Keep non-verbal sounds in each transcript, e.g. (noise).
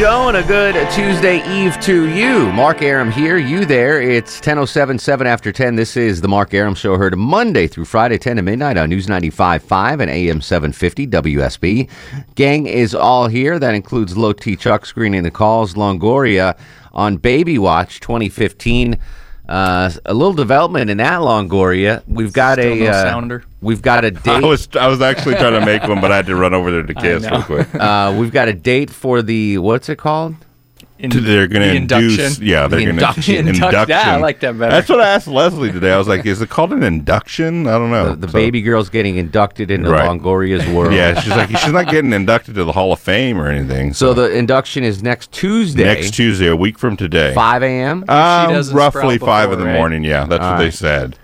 Show and a good Tuesday Eve to you. Mark Arum here, you there. It's 10.07, 7 after 10. This is the Mark Arum Show, heard Monday through Friday, 10 to midnight on News 95.5 and AM 750 WSB. Gang is all here. That includes Low T Chuck screening the calls, Longoria on Baby Watch 2015. Uh, a little development in that Longoria. We've got Still a no uh, sounder. we've got a (laughs) date. was I was actually trying to make one, but I had to run over there to (laughs) kiss real quick. uh, we've got a date for the what's it called? In- They're going to the induce. induction. Yeah, they're The going to induction. (laughs) Induct- yeah, I like that better. That's what I asked Leslie today. I was like, "Is it called an induction?" I don't know. The, the So- baby girl's getting inducted into Right. Longoria's world. Yeah, she's like, she's not getting inducted to the Hall of Fame or anything. So the induction is next Tuesday. next Tuesday, a week from today, 5 a.m. um, roughly sprout five in the right? morning. Yeah, that's All what they said.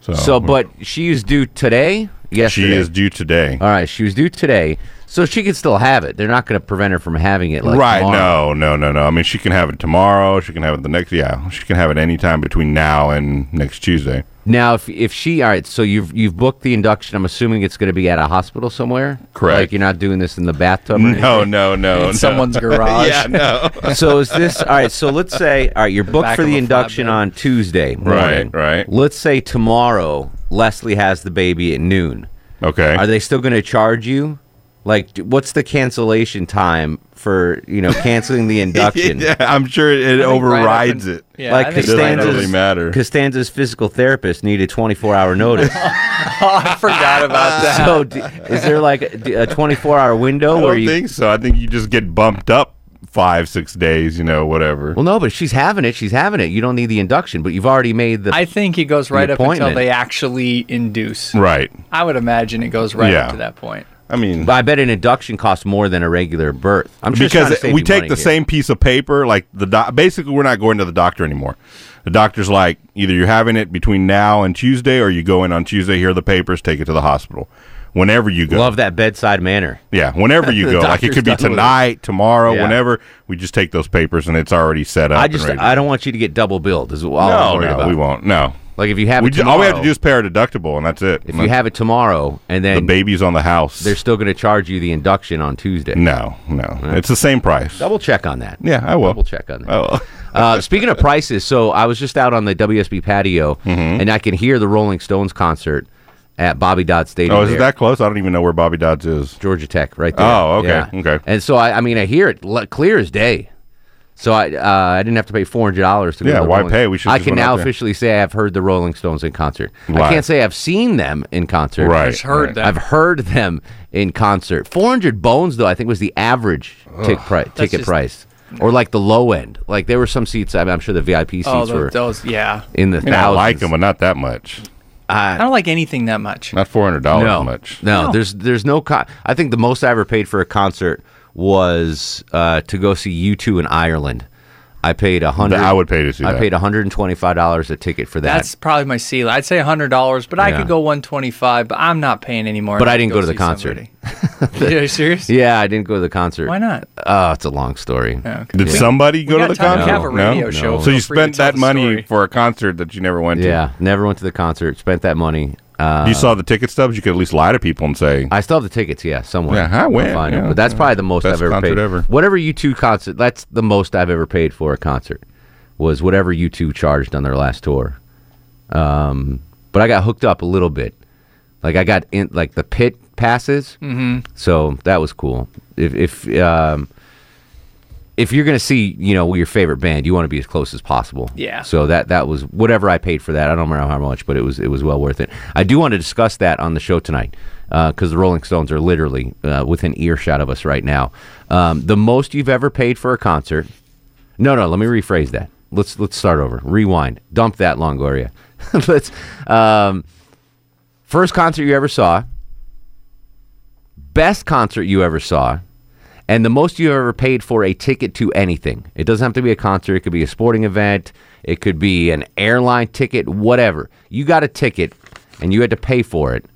So, So, but she is due today. Yesterday. she is due today. All right, she was due today, so she can still have it. They're not going to prevent her from having it. Like right? tomorrow. No, no, no, no. I mean, she can have it tomorrow. She can have it the next. Yeah, she can have it anytime between now and next Tuesday. Now, if if she, all right, so you've you've booked the induction. I'm assuming it's going to be at a hospital somewhere. Correct. Like you're not doing this in the bathtub. Or No, no, no. in no. someone's (laughs) garage. yeah, no. (laughs) so is this all right? So let's say all right, you're booked back for the induction on Tuesday. Morning. Right, right. Let's say tomorrow Leslie has the baby at noon. Okay. Are they still going to charge you? Like, what's the cancellation time for you know canceling the (laughs) induction? yeah, I'm sure it, it I think right up overrides it. Yeah, Like I think It doesn't really matter. Costanza's physical therapist needed 24 hour (laughs) notice. Oh, I forgot about (laughs) that. so, d- is there like a 24 hour window I where don't you? think so. I think you just get bumped up five, six days. You know, whatever. well, no, but she's having it. She's having it. You don't need the induction, but you've already made the. I think it goes right up until appointment. they actually induce. right. I would imagine it goes right Yeah. up to that point. I mean, but I bet an induction costs more than a regular birth. I'm just because we take the here. same piece of paper, like the doc- basically we're not going to the doctor anymore. The doctor's like, either you're having it between now and Tuesday, or you go in on Tuesday. Here are the papers. Take it to the hospital. Whenever you go, Love that bedside manner. yeah. Whenever you (laughs) go, like it could be done with it. tonight, tomorrow, Yeah. whenever. We just take those papers and it's already set up. I and just ready I don't want you to get double billed. Is all I'm No, worried no, about. we won't. No, Like if you have we it tomorrow, all we have to do is pay our deductible, and that's it. if you have it tomorrow and then the baby's on the house, they're still going to charge you the induction on Tuesday. no, no, it's the same price. Double check on that. Yeah, I will. Double check on that. Oh, (laughs) Uh, speaking of prices, so I was just out on the WSB patio, Mm-hmm. and I can hear the Rolling Stones concert at Bobby Dodd Stadium. oh, is it there. that close? I don't even know where Bobby Dodds is. Georgia Tech, right there. Oh, okay, okay. And so I, I mean, I hear it clear as day. So I, uh, I didn't have to pay four hundred dollars to go. Yeah, to the why Rolling- pay? We should've I can now officially say I've heard the Rolling Stones in concert. I can't say I've seen them in concert. Right. Just heard right. that. I've heard them in concert. Four hundred bones, though, I think was the average tic pri- ticket just- price, or like the low end. Like there were some seats. I mean, I'm sure the VIP seats Oh, were those, those yeah. in the I, mean, I thousands. like them, but not that much. I don't like anything that much. Not four hundred dollars no, much. No, No. there's there's no. Con- I think the most I ever paid for a concert was uh, to go see U two in Ireland. I paid a hundred. I would pay to see I that. paid hundred and twenty five dollars a ticket for that. That's probably my ceiling. I'd say hundred dollars, but I Yeah. could go one twenty five. But I'm not paying any more. But I didn't go to the concert. somebody. (laughs) Are you serious? yeah, I didn't go to the concert. Why not? Oh, it's a long story. Yeah, okay. Did We- somebody go we to the concert? have a radio show. So you spent that money story. for a concert that you never went to. Yeah, never went to the concert. Spent that money. Uh, You saw the ticket stubs. You could at least lie to people and say, I still have the tickets, yeah, somewhere. Yeah, I I'll went, find yeah, but that's yeah. probably the most Best I've ever concert paid. ever. Whatever U two concert, that's the most I've ever paid for a concert. Was whatever U two charged on their last tour. Um, but I got hooked up a little bit. Like I got in like the pit passes, mm-hmm. so that was cool. If if um, if you're gonna see, you know, your favorite band, you want to be as close as possible. Yeah. So that that was whatever I paid for that. I don't remember how much, but it was it was well worth it. I do want to discuss that on the show tonight because the Rolling Stones are literally uh, within earshot of us right now. Um, the most you've ever paid for a concert? No, no. Let me rephrase that. let's let's start over. Rewind. Dump that Longoria. (laughs) let's um, first concert you ever saw, best concert you ever saw, and the most you ever paid for a ticket to anything. It doesn't have to be a concert. It could be a sporting event. It could be an airline ticket. Whatever. You got a ticket, and you had to pay for it.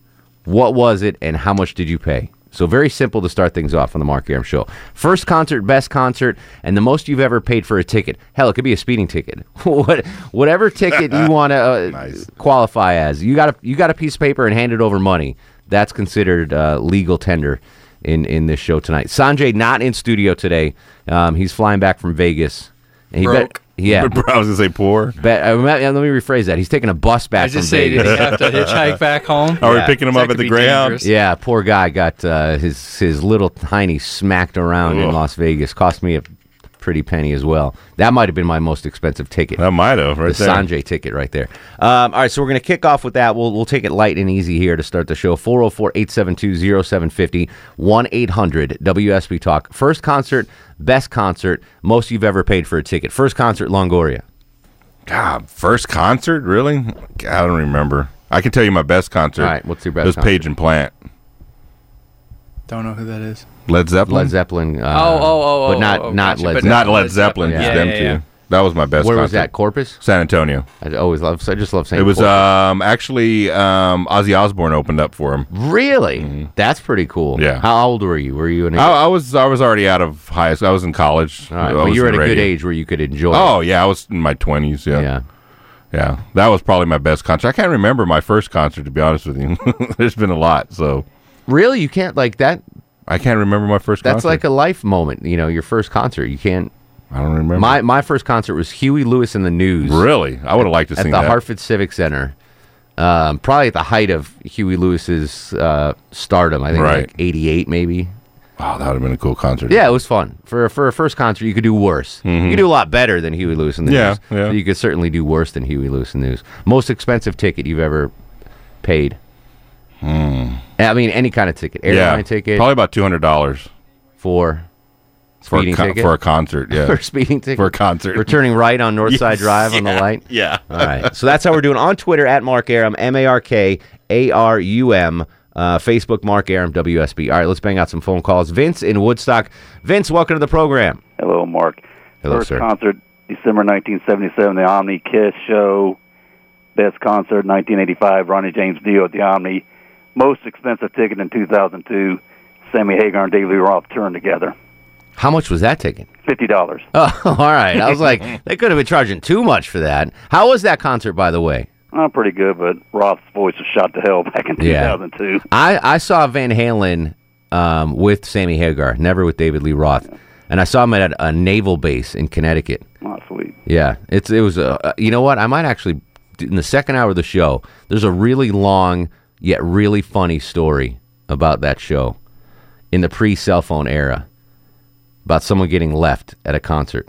What was it, and how much did you pay? So very simple to start things off on the Mark Arum Show. First concert, best concert, and the most you've ever paid for a ticket. Hell, it could be a speeding ticket. (laughs) what, whatever ticket you want to uh, (laughs) Nice. qualify as. You got a you got a piece of paper and handed over money. That's considered uh, legal tender in in this show tonight. Sanjay not in studio today. Um, he's flying back from Vegas. And he bet- Broke. yeah. (laughs) I was gonna say poor. Bet, uh, let me rephrase that. He's taking a bus back I from just say, did he have to hitchhike back home? Are Yeah. we picking him up at the be Greyhound? dangerous. Yeah, poor guy got uh, his his little tiny smacked around in Las Vegas. Cost me a pretty penny as well. That might have been my most expensive ticket. That might have right the there. Sanjay ticket right there. Um, all right, so we're going to kick off with that. We'll, we'll take it light and easy here to start the show. 404 872 0750 1 800 WSB Talk. First concert, best concert, most you've ever paid for a ticket. First concert, Longoria. God, first concert, really? God, I don't remember. I can tell you my best concert. All right, what's your best It was concert? Page and Plant. Don't know who that is. Led Zeppelin. Led Zeppelin. Uh, Oh, oh, oh, but oh, not oh, not gotcha, Led but Zeppelin. Not Led Led Zeppelin, Zeppelin. just Yeah, them yeah, yeah. two. That was my best. Where was that? Corpus. San Antonio. I always love. I just love saying It was Corpus. um actually um Ozzy Osbourne opened up for him. really. That's pretty cool. Mm-hmm. Yeah. How old were you? Were you in? A, I, I was I was already out of high school. I was in college. all right, well, you were at in a good age where you could enjoy. Oh yeah, I was in my twenties. Yeah. yeah. yeah, That was probably my best concert. I can't remember my first concert to be honest with you. (laughs) There's been a lot, so Really, you can't like that. I can't remember my first. That's concert. like a life moment. You know, your first concert. You can't. I don't remember. My my first concert was Huey Lewis and the News really, I would have liked to at see the that. Hartford Civic Center. Um, probably at the height of Huey Lewis's uh, stardom. I think Right. like '88, maybe. wow, that would have been a cool concert. Yeah, it was fun for for a first concert. You could do worse. You could do a lot better than Huey Lewis and the Mm-hmm. Yeah, News. yeah. But you could certainly do worse than Huey Lewis and the News. Most expensive ticket you've ever paid. I mean, any kind of ticket, airline Hmm. yeah, ticket probably about two hundred dollars for for a speeding con- ticket for a concert. Yeah, (laughs) for a speeding ticket for a concert. We're turning right on Northside (laughs) Drive on the light. Yeah. All right. So that's how we're doing on Twitter at Mark Arum, M A R K A R U M. Uh, Facebook, Mark Arum, WSB. All right, let's bang out some phone calls. Vince in Woodstock. Vince, welcome to the program. Hello, Mark. Hello, First sir. concert, December 1977, the Omni Kiss show. Best concert, 1985, Ronnie James Dio at the Omni. Most expensive ticket in 2002, Sammy Hagar and David Lee Roth touring together. How much was that ticket? $50. (laughs) Oh, all right. I was like, (laughs) they could have been charging too much for that. How was that concert, by the way? Oh, pretty good, but Roth's voice was shot to hell (laughs) back in Yeah. 2002. I, I saw Van Halen um, with Sammy Hagar, never with David Lee Roth. And I saw him at a naval base in Connecticut. Oh, sweet. Yeah, it's it was a. You know what? I might actually in the second hour of the show. There's a really long yet really funny story about that show in the pre-cell phone era about someone getting left at a concert.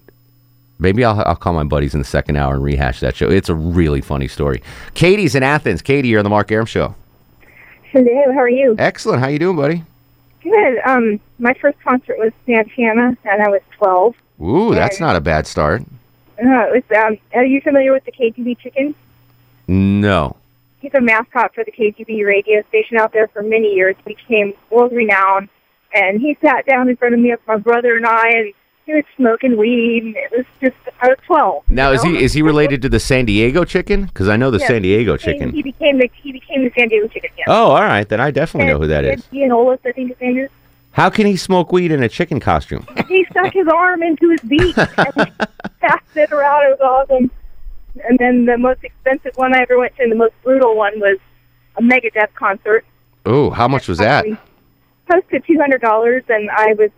Maybe I'll I'll call my buddies in the second hour and rehash that show. It's a really funny story. Katie's in Athens. Katie, you're on the Mark Arum show. Hello, how are you? Excellent. How you doing, buddy? Good. Um, my first concert was Santana, and I was 12. Ooh, that's not a bad start. Uh, it was, um, are you familiar with the KGB chicken? No. He's a mascot for the KGB radio station out there for many years. He became world renowned, and he sat down in front of me with my brother and I, and he was smoking weed, and it was just, I was 12. Now is know? he is he related to the San Diego chicken? Because I know the Yes, San Diego he became- chicken. He became the he became the San Diego chicken. Yes. Oh, all right. Then I definitely know who that is. Ian Ollis, I think his name is. How can he smoke weed in a chicken costume? he stuck his arm into his beak and (laughs) passed it around. It was awesome. And then the most expensive one I ever went to, and the most brutal one, was a Megadeth concert. Oh, how much was that? Close to two hundred dollars, and I was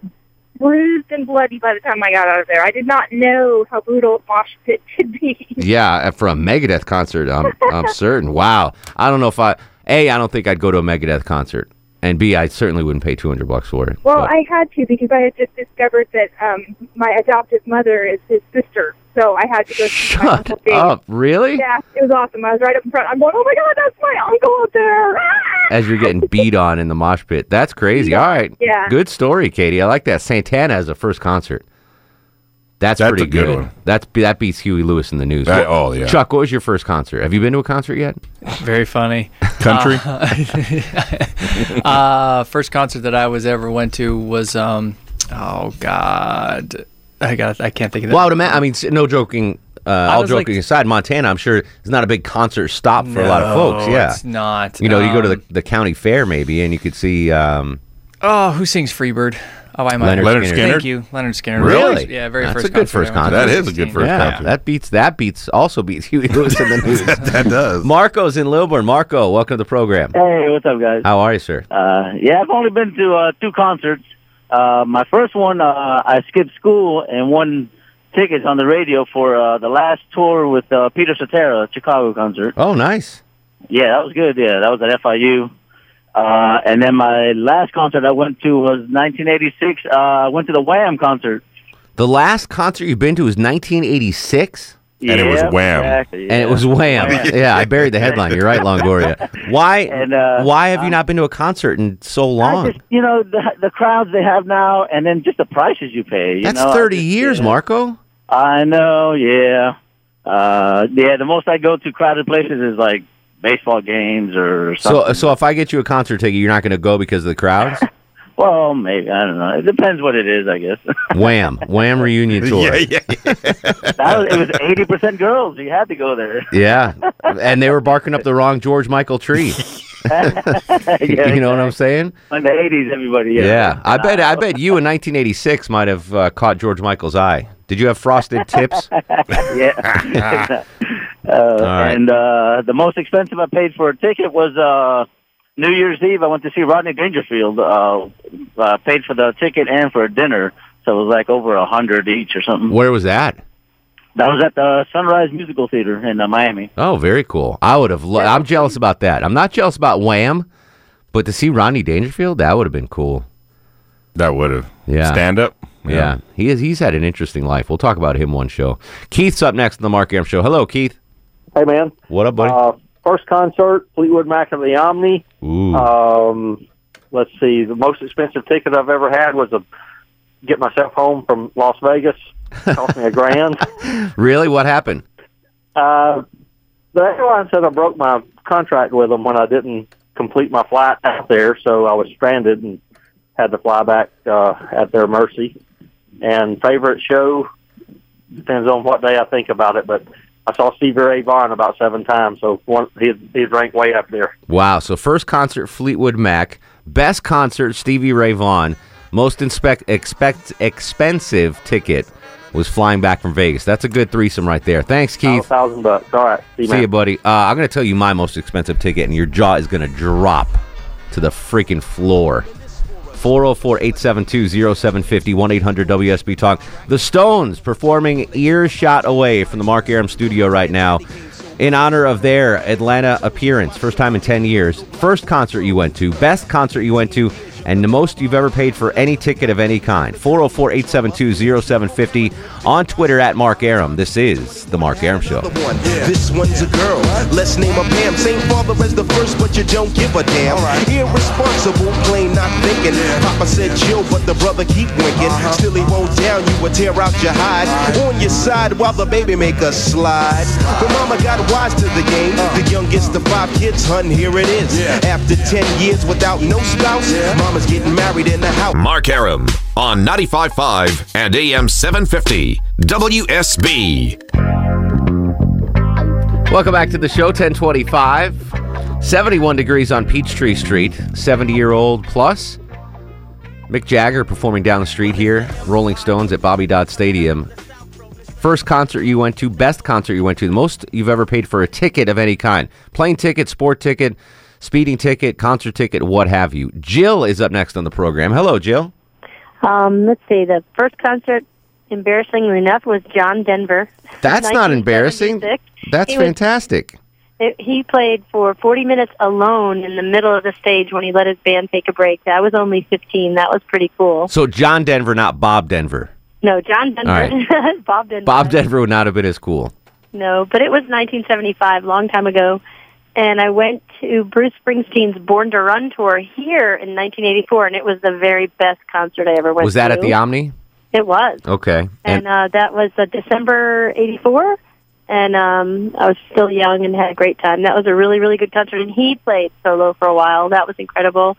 bruised and bloody by the time I got out of there. I did not know how brutal a mosh pit could be. (laughs) Yeah, for a Megadeth concert, I'm I'm (laughs) certain. Wow. I don't know if I a I don't think I'd go to a Megadeth concert, and b I certainly wouldn't pay two hundred bucks for it. Well, But- I had to because I had just discovered that um, my adoptive mother is his sister, so I had to go see my shut uncle Dave. up, really? Yeah, it was awesome. I was right up in front. I'm going, oh my god, that's my uncle up there. (laughs) As you're getting beat on in the mosh pit, that's crazy. All right, Yeah. good story, Katie. I like that. Santana as a first concert. That's, That's pretty a good good. one. That's that beats Huey Lewis in the news. That- oh, yeah. Chuck, what was your first concert? Have you been to a concert yet? Very funny. Country. (laughs) Uh, first concert that I was ever went to was um, oh god, (laughs) I got I can't think of that. Well, I would imagine. I mean, no joking. Uh, all was like- joking aside, Montana, I'm sure is not a big concert stop for a lot of folks. Yeah, it's not. You know, you go to the, Um, the county fair maybe, and you could see. Um, Oh, who sings Freebird? Oh, I might. Lynyrd Lynyrd Skynyrd. Skynyrd? Thank you, Lynyrd Skynyrd. Really? Yeah, very That's first. a good concert first I went to. concert. That is a good first yeah, concert. that beats that beats also beats Huey Lewis in the (laughs) news. that does. Marco's in Lilburn. Marco, welcome to the program. Hey, what's up, guys? How are you, sir? Uh, yeah, I've only been to uh, two concerts. Uh, my first one, uh, I skipped school and won tickets on the radio for uh, the last tour with uh, Peter Cetera, Chicago concert. Oh, nice. Yeah, that was good. Yeah, that was at FIU. Uh, and then my last concert I went to was 1986. Uh, I went to the Wham concert. The last concert you've been to was 1986, And it was Wham. exactly, and it was Wham. yeah, I buried the (laughs) headline. You're right, Longoria. Why? And, uh, why have you not been to a concert in so long? just, you know, the the crowds they have now, and then just the prices you pay. You That's know, 30 just- years, yeah. Marco. I know, yeah. Uh, yeah, the most I go to crowded places is like baseball games or something. So, so if I get you a concert ticket, you're not going to go because of the crowds. (laughs) well, maybe I don't know. It depends what it is, I guess. (laughs) Wham, Wham reunion (laughs) tour. Yeah, yeah, yeah. that was, it was eighty percent girls. You had to go there. Yeah, (laughs) and they were barking up the wrong George Michael tree. yeah, you know what I'm saying? In the eighties, everybody. Yeah. Yeah, I bet. I bet you in 1986 might have uh, caught George Michael's eye. Did you have frosted tips? yeah. uh, right. And uh, the most expensive I paid for a ticket was uh, New Year's Eve. I went to see Rodney Dangerfield. Uh, uh, paid for the ticket and for a dinner, so it was like over a hundred each or something. Where was that? That was at the Sunrise Musical Theater in uh, Miami. Oh, very cool. I would have. Lo- I'm jealous about that. I'm not jealous about Wham, but to see Rodney Dangerfield, that would have been cool. That would have. Yeah. Stand up. Yeah, he is. He's had an interesting life. We'll talk about him one show. Keith's up next on the Mark Arum Show. Hello, Keith. Hey, man. What up, buddy? Uh, first concert, Fleetwood Mac at the Omni. Ooh. Um, let's see. The most expensive ticket I've ever had was a get myself home from Las Vegas. Cost me a grand. (laughs) really? What happened? Uh, the airline said I broke my contract with them when I didn't complete my flight out there, so I was stranded and had to fly back uh, at their mercy. And favorite show depends on what day I think about it, but I saw Stevie Ray Vaughan about seven times, so one, he'd, he'd rank way up there. Wow. So first concert, Fleetwood Mac. Best concert, Stevie Ray Vaughan. Most inspect, expect, expensive ticket was flying back from Vegas. That's a good threesome right there. Thanks, A Keith. thousand bucks. All right. See you, See you, buddy. Uh, I'm going to tell you my most expensive ticket, and your jaw is going to drop to the freaking floor. 404 872 0750 1 800 WSB Talk. The Stones performing earshot away from the Mark Arum studio right now in honor of their Atlanta appearance. First time in 10 years. First concert you went to, best concert you went to, and the most you've ever paid for any ticket of any kind. 404 872 0750 on Twitter at Mark Arum. This is The Mark Arum Show. one. This one's a girl. Let's name her Pam. Same father as the first, but you don't give a damn. Irresponsible, plain not thinking. Papa said chill, but the brother keep winking. Uh-huh. Still he won't down you or tear out your hide. On your side while the baby make a slide. But mama got wise to the game. Uh. The youngest of five kids, hun, here it is. After 10 years without no spouse, mama's getting married in the house. Mark Arum on 95.5 and AM 750 WSB. Welcome back to the show, 1025. 71 degrees on Peachtree Street, 70 year old plus. Mick Jagger performing down the street here, Rolling Stones at Bobby Dodd Stadium. First concert you went to, best concert you went to, the most you've ever paid for a ticket of any kind. Plane ticket, sport ticket, speeding ticket, concert ticket, what have you. Jill is up next on the program. Hello, Jill. Um, let's see. The first concert, embarrassingly enough, was John Denver. That's not embarrassing. That's He was- fantastic. It, he played for 40 minutes alone in the middle of the stage when he let his band take a break. I was only 15. That was pretty cool. So, John Denver, not Bob Denver. No, John Denver. All (laughs) Bob Denver. Bob Denver would not have been as cool. No, but it was 1975, long time ago. And I went to Bruce Springsteen's Born to Run tour here in 1984, and it was the very best concert I ever went to. Was that at the Omni? It was. Okay. and uh, that was uh, December '84, and um, I was still young and had a great time. That was a really, really good concert, and he played solo for a while. That was incredible,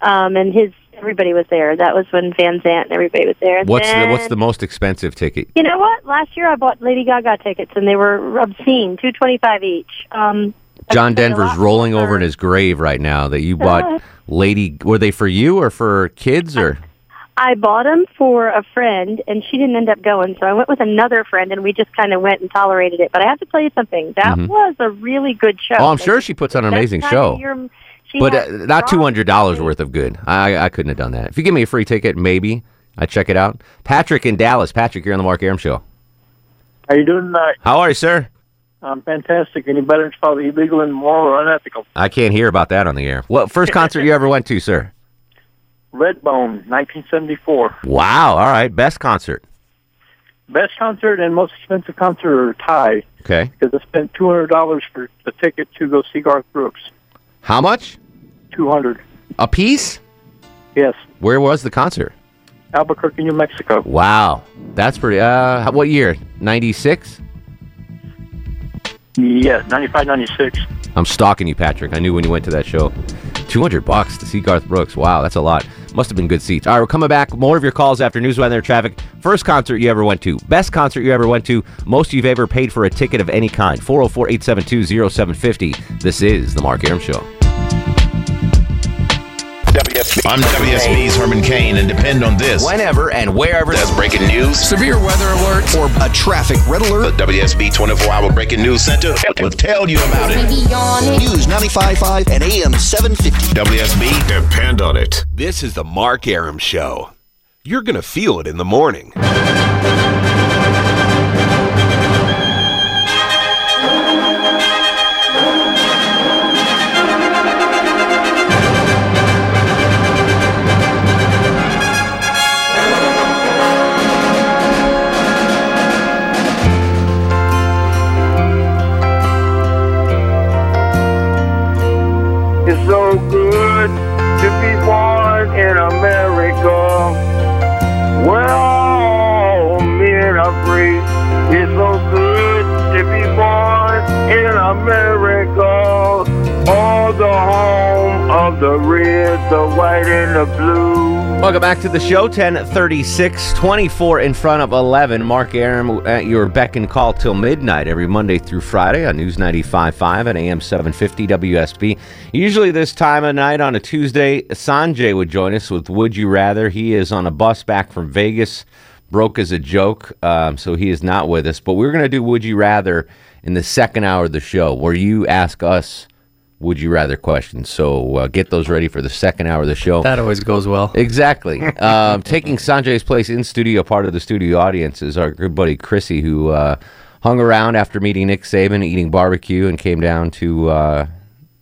um, and his everybody was there. That was when Van Zandt and everybody was there. And what's the what's the most expensive ticket? You know what? Last year I bought Lady Gaga tickets, and they were obscene, two twenty-five each. Um, (laughs) John Denver's rolling over in his grave right now that you bought (laughs) Lady were they for you or for kids or (laughs) I bought them for a friend, and she didn't end up going. So I went with another friend, and we just kind of went and tolerated it. But I have to tell you something. That Mhm. was a really good show. Oh, I'm sure she puts on an amazing show. of But uh, not two hundred dollars worth of good. I I couldn't have done that. If you give me a free ticket, maybe I check it out. Patrick in Dallas. Patrick, you're on the Mark Arum show. How you doing tonight? How are you, sir? I'm fantastic. Any better? It's probably illegal and moral or unethical. I can't hear about that on the air. What first concert you ever went to, sir? Redbone, 1974. Wow. All right. Best concert. Best concert and most expensive concert are tied Okay. because I spent $200 for the ticket to go see Garth Brooks. How much? 200 A piece? Yes. Where was the concert? Albuquerque, New Mexico. Wow. That's pretty. Uh, what year? Ninety six. Yes, 95, 96. I'm stalking you, Patrick. I knew when you went to that show. 200 bucks to see Garth Brooks. Wow, that's a lot. Must have been good seats. All right, we're coming back. More of your calls after news, weather, traffic. First concert you ever went to. Best concert you ever went to. Most you've ever paid for a ticket of any kind. 404 872 0750. This is The Mark Arum Show. I'm WSB's Herman Cain, and depend on this. Whenever and wherever There's breaking news, severe weather alert or a traffic red alert. the WSB 24 Hour Breaking News Center will tell you about it. News 95.5 and AM 750. WSB, depend on it. This is the Mark Arum Show. You're going to feel it in the morning. America. All the home of the red, the white, and the blue. Welcome back to the show. 1036, 24 in front of 11. Mark Arum at your beck and call till midnight every Monday through Friday on News 95.5 at AM 750 WSB. Usually this time of night on a Tuesday, Sanjay would join us with Would You Rather. He is on a bus back from Vegas, broke as a joke, um, so he is not with us. But we're going to do Would You Rather in the second hour of the show where you ask us would you rather questions. So uh, get those ready for the second hour of the show. That always goes well. Exactly. (laughs) um, taking Sanjay's place in studio, part of the studio audience, is our good buddy Chrissy, who uh, hung around after meeting Nick Saban, eating barbecue, and came down to uh,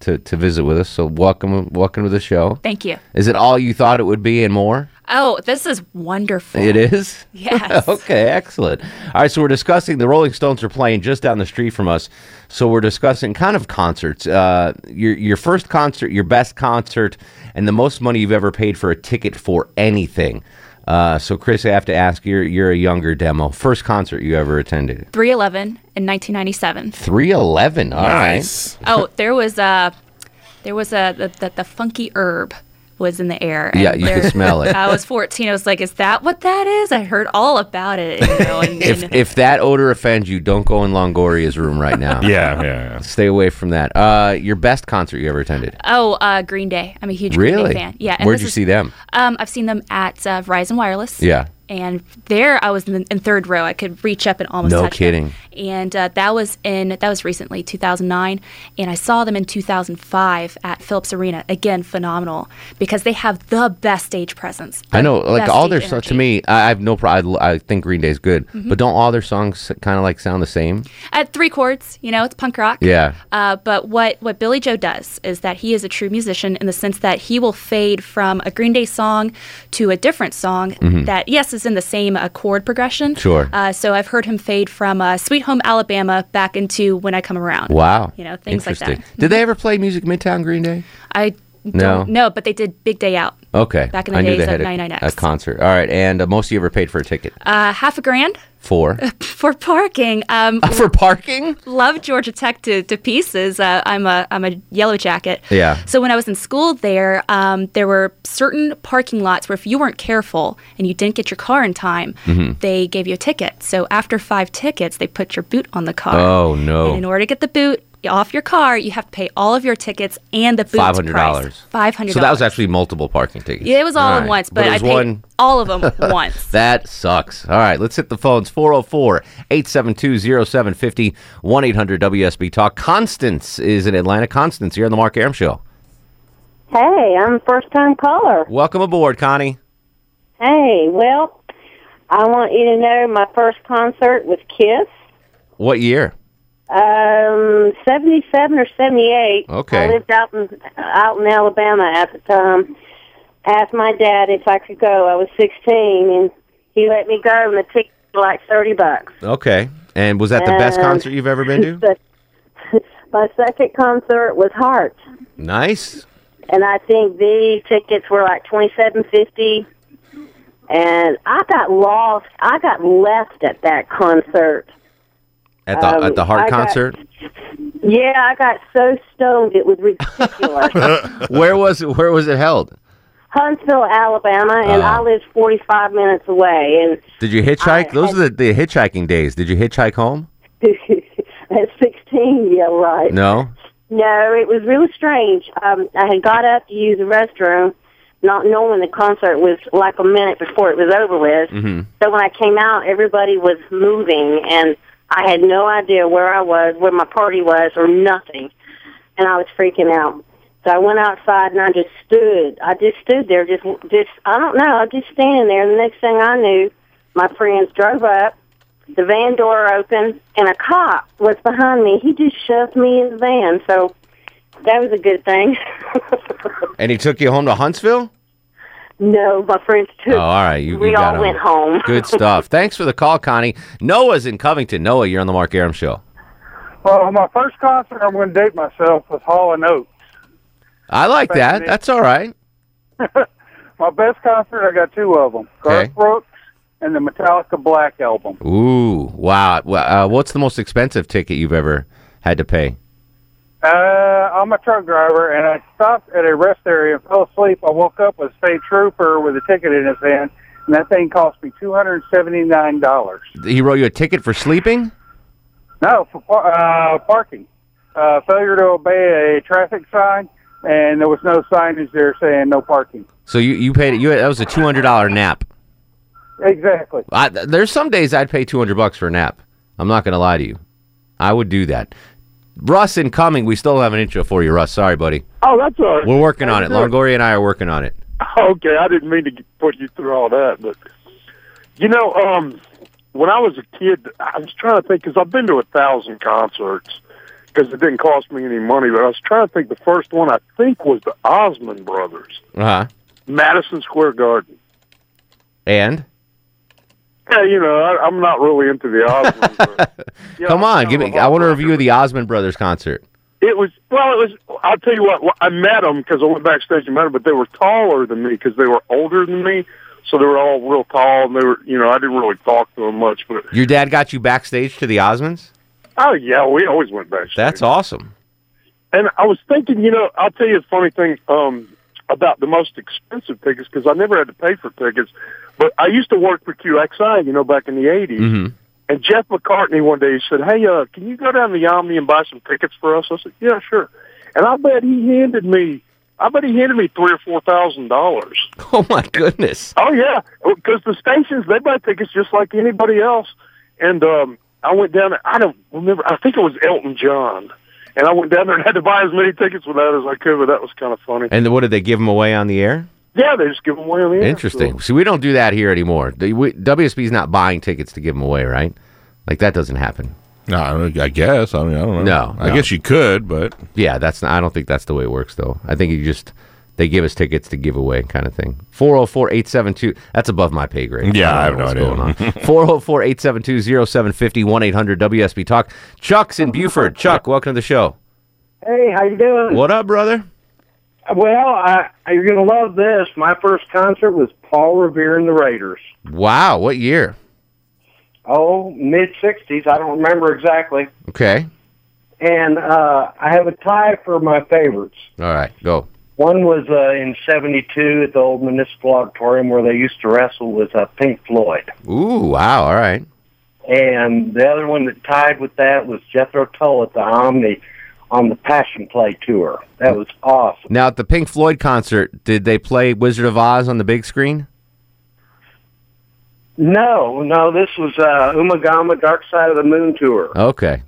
to to visit with us. So welcome, welcome to the show. Thank you. Is it all you thought it would be and more? Oh, this is wonderful. It is? (laughs) (laughs) Yes. okay, excellent. All right, so we're discussing the Rolling Stones are playing just down the street from us. So we're discussing kind of concerts. Uh, your your first concert, your best concert, and the most money you've ever paid for a ticket for anything. Uh, so Chris, I have to ask, you're you're a younger demo. First concert you ever attended? 311 in 1997. Three eleven. All right. Oh, there was a there was a the, the, the funky herb was in the air. Yeah, you could smell it. (laughs) I was 14. I was like, "Is that what that is?" I heard all about it. You know, and, If and- if that odor offends you, don't go in Longoria's room right now. (laughs) Yeah, yeah, Stay away from that. Uh, your best concert you ever attended? oh, uh, Green Day. I'm a huge Green Day fan. Yeah. and Where'd you is- see them? Um, I've seen them at uh, Verizon Wireless. Yeah. And there, I was in, in third row. I could reach up and almost No touch them. kidding. And uh, that was in that was recently 2009, and I saw them in 2005 at Phillips Arena. Again, phenomenal because they have the best stage presence. I know, like all their songs. To me, I have no problem. I, I think Green Day's good, Mhm. but don't all their songs kind of like sound the same? At three chords, you know, it's punk rock. Yeah. Uh, but what what Billie Joe does is that he is a true musician in the sense that he will fade from a Green Day song to a different song Mhm. that yes is in the same uh, chord progression. Sure. Uh, so I've heard him fade from uh, "Sweet Home Alabama" back into "When I Come Around." Wow. You know things like that. Did they ever play Music Midtown Green Day? I No. don't know, but they did "Big Day Out." Okay. Back in the I days they of had a, 99X. a concert. All right, and uh, most of you ever paid for a ticket Uh, half a grand for (laughs) for parking. Um, (laughs) for parking? love Georgia Tech to, to pieces. Uh, I'm a I'm a yellow jacket. Yeah. So when I was in school there, um, there were certain parking lots where if you weren't careful and you didn't get your car in time, Mhm. they gave you a ticket. So after five tickets, they put your boot on the car. Oh no. And in order to get the boot off your car, you have to pay all of your tickets and the boot Five hundred dollars. Five hundred. So that was actually multiple parking tickets. Yeah, it was all, in right. once, but, it I paid one. all of them (laughs) once. That sucks. All right, let's hit the phones 404 872 0750 1 800 WSB Talk. Constance is in Atlanta. Constance, you're on the Mark Arum Show. Hey, I'm a first time caller. Welcome aboard, Connie. Hey, well, I want you to know my first concert was Kiss. What year? Um, 77 or 78. Okay. I lived out in, out in Alabama at the time. Asked my dad if I could go. I was 16 and he let me go and the ticket was like 30 bucks. Okay. And was that the best And- concert you've ever been to? But (laughs) my second concert was Heart. Nice. and I think the tickets were like twenty seven fifty. And I got lost. I got left at that concert. At the Um, at the Heart I got- concert? Yeah, I got so stoned it was ridiculous. (laughs) where was it, where was it held? Huntsville, Alabama, and Oh. I lived forty five minutes away. And Did you hitchhike? Those are the, the hitchhiking days. Did you hitchhike home? (laughs) at sixteen, yeah, right. No. No, it was really strange. Um, I had got up to use the restroom, not knowing the concert was like a minute before it was over with. Mm-hmm. So when I came out, everybody was moving, and I had no idea where I was, where my party was, or nothing. And I was freaking out. So I went outside and I just stood. I just stood there, just, just I don't know, I was just standing there. And the next thing I knew, my friends drove up. The van door opened, and a cop was behind me. He just shoved me in the van. So that was a good thing. (laughs) And he took you home to Huntsville? No, my friends too. Oh, all right. You, we you got all home. went home. Good (laughs) stuff. Thanks for the call, Connie. Noah's in Covington. Noah, you're on the Mark Arum Show. Well, my first concert, I'm going to date myself, was Hall and Oates. I like that. That's all right. (laughs) My best concert, I got two of them. Garth Okay. Brooks and the Metallica Black album. Ooh, wow. Uh, what's the most expensive ticket you've ever had to pay? Uh, I'm a truck driver, and I stopped at a rest area and fell asleep. I woke up with a state trooper with a ticket in his hand, and that thing cost me $279. He wrote you a ticket for sleeping? No, for par- uh, parking. Uh, failure to obey a traffic sign, and there was no signage there saying no parking. So you, you paid it. You that was a two hundred dollar nap. Exactly. I, there's some days I'd pay two hundred bucks for a nap. I'm not gonna lie to you. I would do that. Russ incoming. We still have an intro for you, Russ. Sorry, buddy. Oh, that's all right. We're working on it. How you doing? Longoria and I are working on it. Okay, I didn't mean to put you through all that, but you know, um, when I was a kid, I was trying to think because I've been to a thousand concerts because it didn't cost me any money. But I was trying to think. The first one I think was the Osmond Brothers, Uh huh. Madison Square Garden. And Yeah, you know, I, I'm not really into the Osmond. but, (laughs) yeah, come on, give me. I want to review the Osmond Brothers concert. It was well. It was. I'll tell you what. I met them because I went backstage and met them, but they were taller than me because they were older than me. So they were all real tall, and they were. You know, I didn't really talk to them much, but Your dad got you backstage to the Osmonds. oh yeah, we always went backstage. That's awesome. And I was thinking, you know, I'll tell you a funny thing um, about the most expensive tickets because I never had to pay for tickets. But I used to work for QXI, you know, back in the 80s. Mm-hmm. And Jeff McCartney one day said, "Hey, uh, can you go down to the Omni and buy some tickets for us?" I said, "Yeah, sure." And I bet he handed me, I bet he handed me three or four thousand dollars. (laughs) Oh my goodness. Oh yeah, because the stations they buy tickets just like anybody else. And um, I went down there. I don't remember. I think it was Elton John. And I went down there and had to buy as many tickets with that as I could. But that was kind of funny. And what did they give them away on the air? Yeah, they just give them away on the air. Interesting. See, we don't do that here anymore. The- we- WSB's not buying tickets to give them away, right? Like that doesn't happen. No, I guess. I mean, I don't know. No, I no. guess you could, but Yeah, that's. Not, I don't think that's the way it works, though. I think you just they give us tickets to give away, kind of thing. 404-872. That's above my pay grade. Yeah, don't I have no idea. going on. 404-872-0750 1-800 WSB Talk. Chuck's in Buford. Chuck, welcome to the show. Hey, how you doing? What up, brother? Well, I, you're going to love this. My first concert was Paul Revere and the Raiders. Wow, what year? Oh, mid 60s. I don't remember exactly. Okay. And uh, I have a tie for my favorites. All right, go. One was uh, in 72 at the old Municipal Auditorium where they used to wrestle with uh, Pink Floyd. Ooh, wow, all right. And the other one that tied with that was Jethro Tull at the Omni on the Passion Play tour. That was awesome. Now, at the Pink Floyd concert, did they play Wizard of Oz on the big screen? No, no, this was uh, Ummagumma Dark Side of the Moon tour. Okay.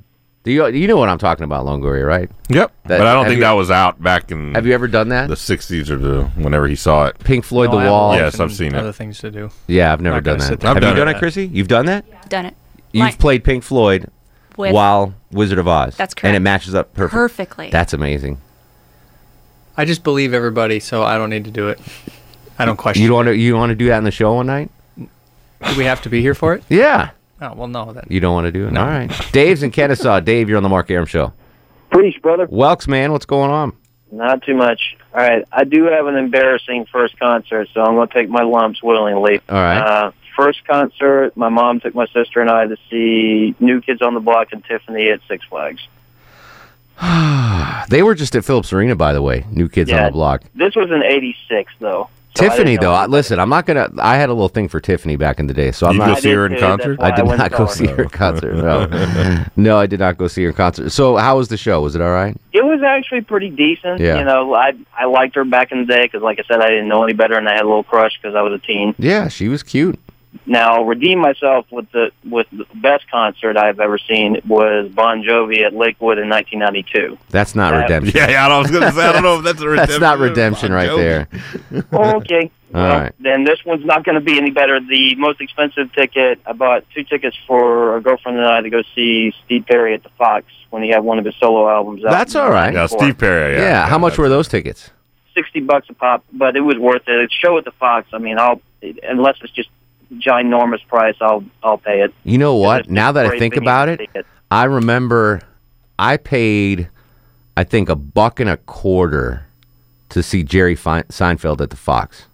Do you you know what I'm talking about, Longoria, right? Yep. That- but I don't think you- that was out back in. Have you ever done that? The '60s or the whenever he saw it. Pink Floyd, No, The Wall. Yes, I've and seen it. Other things to do. Yeah, I've never Not done that. Have I've you done done it. it, Chrissy? You've done that? Done it. You've My- played Pink Floyd With- while Wizard of Oz. That's correct. And it matches up perfect. Perfectly. That's amazing. I just believe everybody, so I don't need to do it. I don't question. You want to you want to do that in the show one night? Do we have to be here for it? Yeah. Oh well, no. Then You don't want to do it? All right. Dave's in Kennesaw. (laughs) Dave, you're on the Mark Arum show. Preach, brother. Welks, man, what's going on? Not too much. All right, I do have an embarrassing first concert, so I'm going to take my lumps willingly. All right. Uh, first concert, my mom took my sister and I to see New Kids on the Block and Tiffany at Six Flags. (sighs) They were just at Phillips Arena, by the way. New kids on the block. This was in '86, though. So Tiffany, didn't though, I, listen, I'm not gonna. I had a little thing for Tiffany back in the day, so I'm You not. go see her in I did concert? I did I not go see her. her in concert. No, (laughs) no, I did not go see her in concert. So, how was the show? Was it all right? It was actually pretty decent. Yeah. You know, I I liked her back in the day because, like I said, I didn't know any better, and I had a little crush because I was a teen. Yeah, she was cute. Now, redeem myself with the with the best concert I've ever seen was Bon Jovi at Lakewood in 1992. That's not That- redemption. Yeah, yeah, I was gonna say, I don't know if that's a redemption. (laughs) That's not redemption. redemption right there. Oh, okay. (laughs) All well, right. then this one's not going to be any better. The most expensive ticket, I bought two tickets for a girlfriend and I to go see Steve Perry at the Fox when he had one of his solo albums out. That's all right. Yeah, Steve Perry. Yeah. Yeah. how much were those tickets? Sixty bucks a pop, but it was worth it. A show at the Fox. I mean, I'll unless it's just ginormous price, I'll I'll pay it. You know what? Now that I think about it, it. I remember I paid, I think, a buck and a quarter to see Jerry Fein- Seinfeld at the Fox.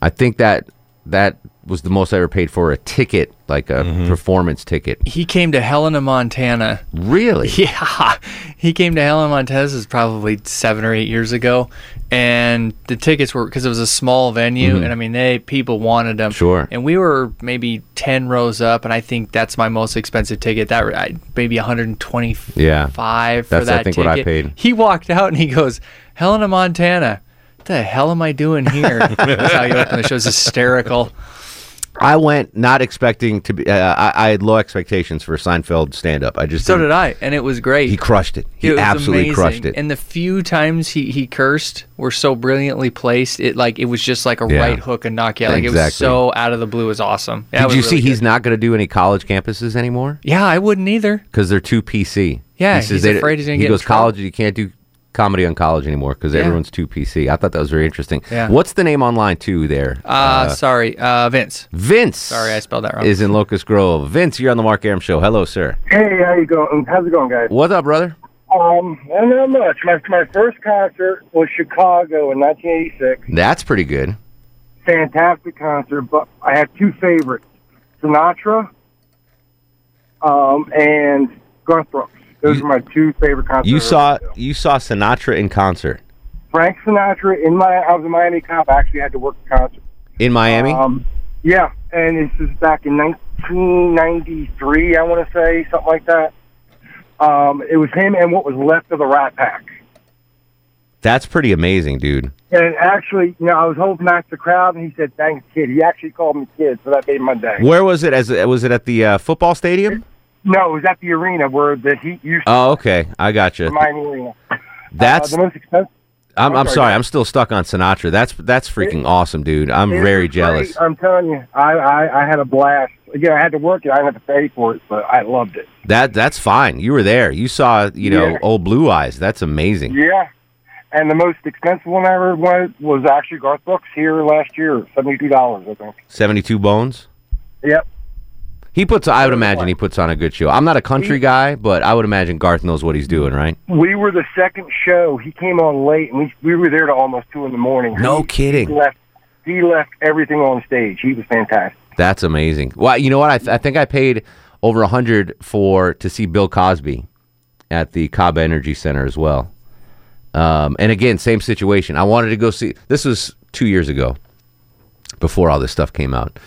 I think that that was the most I ever paid for a ticket, like a Mm-hmm. performance ticket. he came to Helena, Montana. Really? (laughs) Yeah, he came to Helena, Montana. This is probably seven or eight years ago, and the tickets were because it was a small venue, Mhm. and I mean they people wanted them. Sure. And we were maybe ten rows up, and I think that's my most expensive ticket. That I, maybe 125 Yeah. for That's, that I think, ticket. what I paid. He walked out and he goes, "Helena, Montana." What the hell am I doing here? (laughs) That's how he opened the show. It was hysterical. I went not expecting to be. Uh, I, I had low expectations for Seinfeld stand up. I just So didn't- I, and it was great. He crushed it. He It absolutely amazing. crushed it. And the few times he, he cursed were so brilliantly placed. It like it was just like a Yeah. right hook and knockout. Like it was Exactly. so out of the blue. It was awesome. Yeah, Did was you see really he's not going to do any college campuses anymore? Yeah, I wouldn't either. because they're too PC. Yeah, he says he's afraid he's gonna He get in goes college. You can't do comedy on college anymore because Yeah. everyone's too PC. I thought that was very interesting. Yeah. What's the name online too? There, Uh, sorry, uh, Vince. Vince. Sorry, I spelled that wrong. is in Locust Grove. Vince, you're on the Mark Arum show. Hello, sir. Hey, how you going? How's it going, guys? What's up, brother? Um, well, not much. My my first concert was Chicago in 1986. That's pretty good. Fantastic concert, but I have two favorites: Sinatra, um, and Garth Brooks. Those are my two favorite concerts. You saw you saw Sinatra in concert Frank Sinatra in my. I was a Miami cop. I actually had to work the concert. in Miami. Um, yeah, and this is back in 1993. I want to say something like that. Um, it was him and what was left of the Rat Pack. That's pretty amazing, dude. And actually, you know, I was holding back the crowd, and he said, "Thanks, kid." He actually called me kid, so that made my day. Where was it? As was it at the uh, football stadium? No, it was at the arena where the Heat used to Oh, okay. I got you. Miami Arena. That's uh, the most expensive. I'm, I'm I'm sorry. sorry. I'm still stuck on Sinatra. That's that's freaking awesome, dude. I'm very jealous. great. I'm telling you, I, I I had a blast. Again, I had to work it. I didn't have to pay for it, but I loved it. That that's fine. You were there. You saw, you know, Yeah. old Blue Eyes. That's amazing. Yeah. And the most expensive one I ever went was actually Garth Brooks here last year, seventy two dollars, I think. Seventy-two bones. Yep. He puts. I would imagine he puts on a good show. I'm not a country guy, but I would imagine Garth knows what he's doing, right? We were the second show. He came on late, and we we were there to almost two in the morning. No He- kidding. He left. He left everything on stage. He was fantastic. That's amazing. Well, you know what? I, th- I think I paid over a hundred for to see Bill Cosby at the Cobb Energy Center as well. Um, and again, same situation. I wanted to go see. This was two years ago, before all this stuff came out,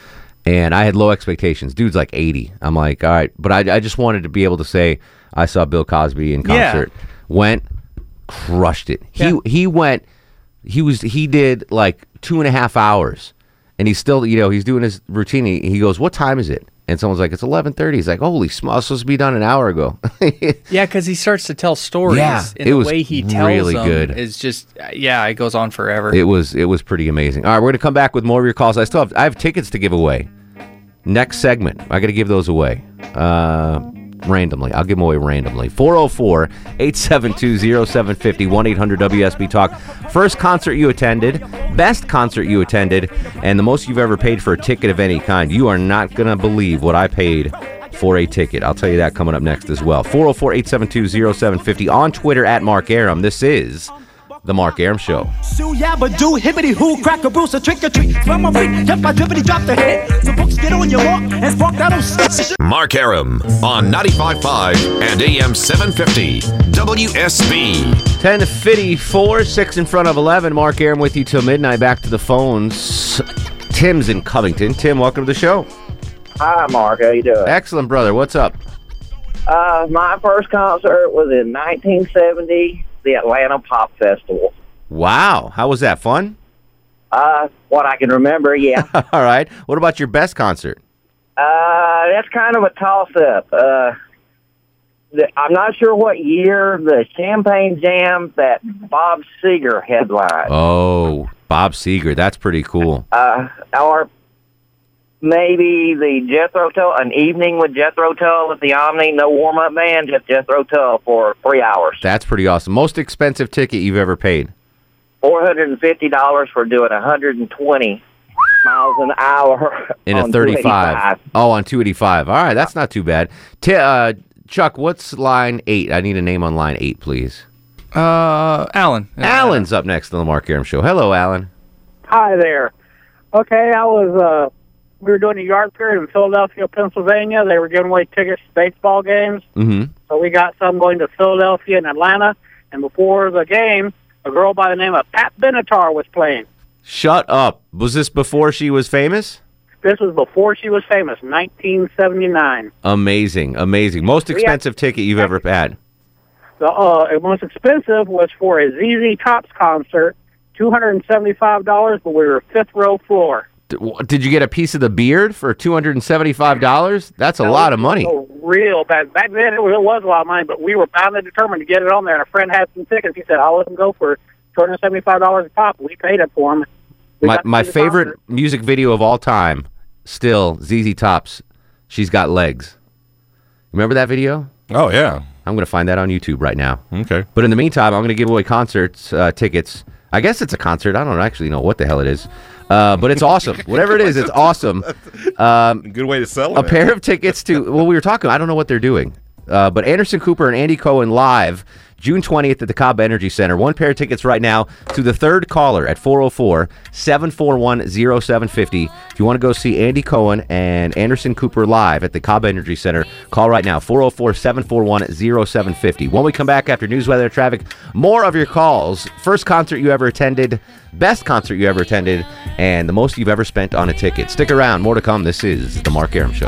and I had low expectations. Dude's like eighty. I'm like, all right, but I, I just wanted to be able to say I saw Bill Cosby in Yeah. concert. Went, crushed it. He he went. He was he did like two and a half hours, and he's still you know he's doing his routine. He, he goes, "What time is it?" And someone's like, "It's 11.30. He's like, "Holy small, it's supposed to be done an hour ago." (laughs) Yeah, because he starts to tell stories. Yeah, and it the was way he tells really them good. is just yeah, it goes on forever. It was it was pretty amazing. All right, we're gonna come back with more of your calls. I still have I have tickets to give away. Next segment, I got to give those away uh, randomly. I'll give them away randomly. 404 872 0750 1 800 WSB Talk. First concert you attended, best concert you attended, and the most you've ever paid for a ticket of any kind. You are not going to believe what I paid for a ticket. I'll tell you that coming up next as well. 404 872 0750 on Twitter at Mark Arum. This is The Mark Arum Show. Sue yabba do hibbity hoo crack a bruise a trick or treat from a freak jump by dribbity drop the hit the books get on your walk and spark that old. Mark Arum on 95.5 and AM 750 WSB. 1054, 6 in front of 11. Mark Arum with you till midnight. Back to the phones. Tim's in Covington. Tim, welcome to the show. Hi, Mark. How you doing? Excellent, brother. What's up? Uh, my first concert was in 1970, the Atlanta Pop Festival. Wow. How was that? Fun? Uh, what I can remember, yeah. (laughs) All right. What about your best concert? uh, that's kind of a toss-up. Uh, the, I'm not sure what year the Champagne Jam that Bob Seger headlined. Oh, Bob Seger. That's pretty cool. Uh, or maybe the Jethro Tull, an evening with Jethro Tull at the Omni, no warm-up band, just Jethro Tull for three hours. That's pretty awesome. Most expensive ticket you've ever paid? four hundred and fifty dollars for doing hundred and twenty miles an hour (laughs) In a 35. Oh, on 285. All right. That's not too bad. T- uh, Chuck, what's line eight? I need a name on line eight, please. Uh, Alan. Alan's up next on the Mark Arum Show. Hello, Alan. Hi there. Okay, I was uh we were doing a yard period in Philadelphia, Pennsylvania. They were giving away tickets to baseball games. Mm-hmm. So we got some going to Philadelphia and Atlanta. And before the game, a girl by the name of Pat Benatar was playing. Shut up. Was this before she was famous? This was before she was famous, 1979. Amazing, amazing. Most expensive ticket you've ever had. The uh, most expensive was for a ZZ Tops concert, $275, but we were fifth row floor. D- w- Did you get a piece of the beard for two hundred and seventy-five dollars? That's a lot of money. Oh, real bad. Back then, it was, it was a lot of money, but we were bound and determined to get it on there. And a friend had some tickets. He said, "I'll let them go for two hundred seventy-five dollars a pop." We paid it for them. We My my favorite concert. music video of all time, still ZZ Top's. She's got legs. Remember that video? Oh yeah. I'm gonna find that on YouTube right now. Okay. But in the meantime, I'm gonna give away concerts uh, tickets. I guess it's a concert. I don't actually know what the hell it is. Uh, but it's awesome. (laughs) Whatever it is, it's awesome. Um, Good way to sell a pair of tickets to well we were talking i don't know what they're doing uh, but anderson cooper and andy cohen live june 20th at the cobb energy center. One pair of tickets right now to the third caller at 404-741-0750 if you want to go see andy cohen and anderson cooper live at the cobb energy center call right now 404-741-0750 when we come back after news weather traffic more of your calls. First concert you ever attended best concert you ever attended and the most you've ever spent on a ticket. Stick around more to come. This is the mark arum show